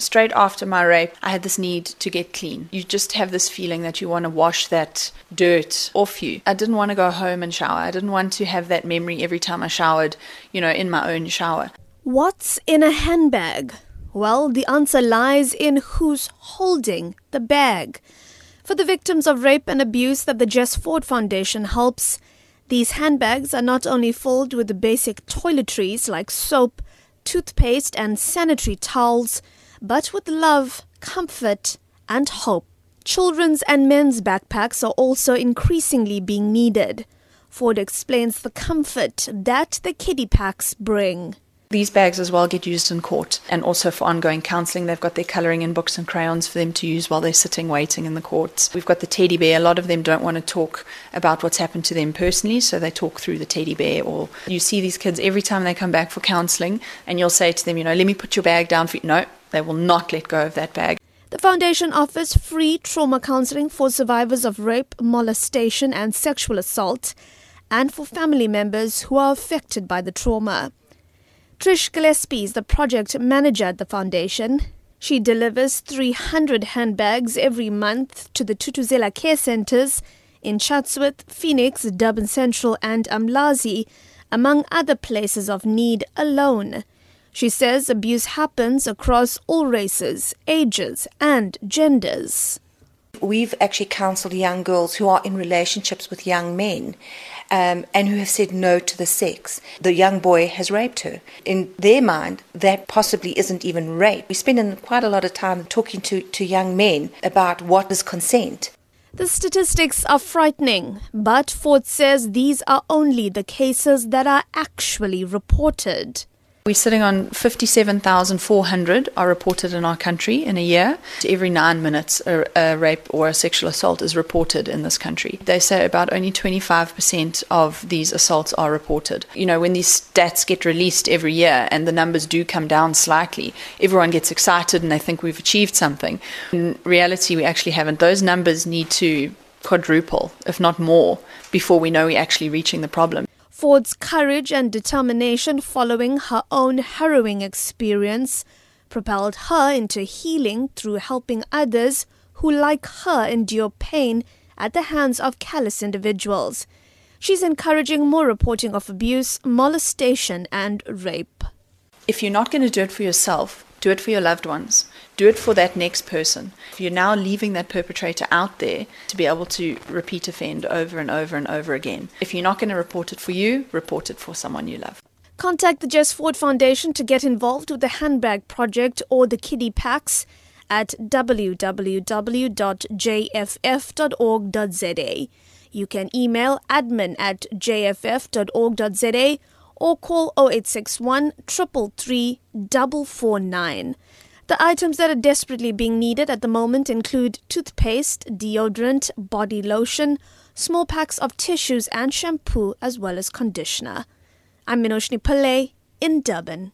straight after my rape, I had this need to get clean. You just have this feeling that you want to wash that dirt off you. I didn't want to go home and shower. I didn't want to have that memory every time I showered, you know, in my own shower. What's in a handbag? Well, the answer lies in who's holding the bag. For the victims of rape and abuse that the Jes Foord Foundation helps, these handbags are not only filled with the basic toiletries like soap, toothpaste, and sanitary towels, but with love, comfort, and hope. Children's and men's backpacks are also increasingly being needed. Foord explains the comfort that the kiddie packs bring. These bags as well get used in court and also for ongoing counselling. They've got their colouring in books and crayons for them to use while they're sitting waiting in the courts. We've got the teddy bear. A lot of them don't want to talk about what's happened to them personally, so they talk through the teddy bear. Or you see these kids every time they come back for counselling, and you'll say to them, you know, let me put your bag down for you. No, they will not let go of that bag. The foundation offers free trauma counseling for survivors of rape, molestation, and sexual assault, and for family members who are affected by the trauma. Trish Gillespie is the project manager at the foundation. She delivers 300 handbags every month to the Thuthuzela care centers in Chatsworth, Phoenix, Durban Central, and Umlazi, among other places of need alone. She says abuse happens across all races, ages, and genders. We've actually counseled young girls who are in relationships with young men um, and who have said no to the sex. The young boy has raped her. In their mind, that possibly isn't even rape. We spend quite a lot of time talking to, to young men about what is consent. The statistics are frightening, but Foord says these are only the cases that are actually reported. We're sitting on 57,400 are reported in our country in a year. Every nine minutes, a, a, rape or a sexual assault is reported in this country. They say about only 25% of these assaults are reported. You know, when these stats get released every year and the numbers do come down slightly, everyone gets excited and they think we've achieved something. In reality, we actually haven't. Those numbers need to quadruple, if not more, before we know we're actually reaching the problem. Foord's courage and determination following her own harrowing experience propelled her into healing through helping others who, like her, endure pain at the hands of callous individuals. She's encouraging more reporting of abuse, molestation, and rape. If you're not going to do it for yourself, do it for your loved ones. Do it for that next person. If you're now leaving that perpetrator out there to be able to repeat offend over and over and over again, if you're not going to report it for you, report it for someone you love. Contact the Jes Foord Foundation to get involved with the handbag project or the kiddie packs at www.jff.org.za. You can email admin at jff.org.za or call 0861 333 449. The items that are desperately being needed at the moment include toothpaste, deodorant, body lotion, small packs of tissues and shampoo, as well as conditioner. I'm Minoshni Pillay in Durban.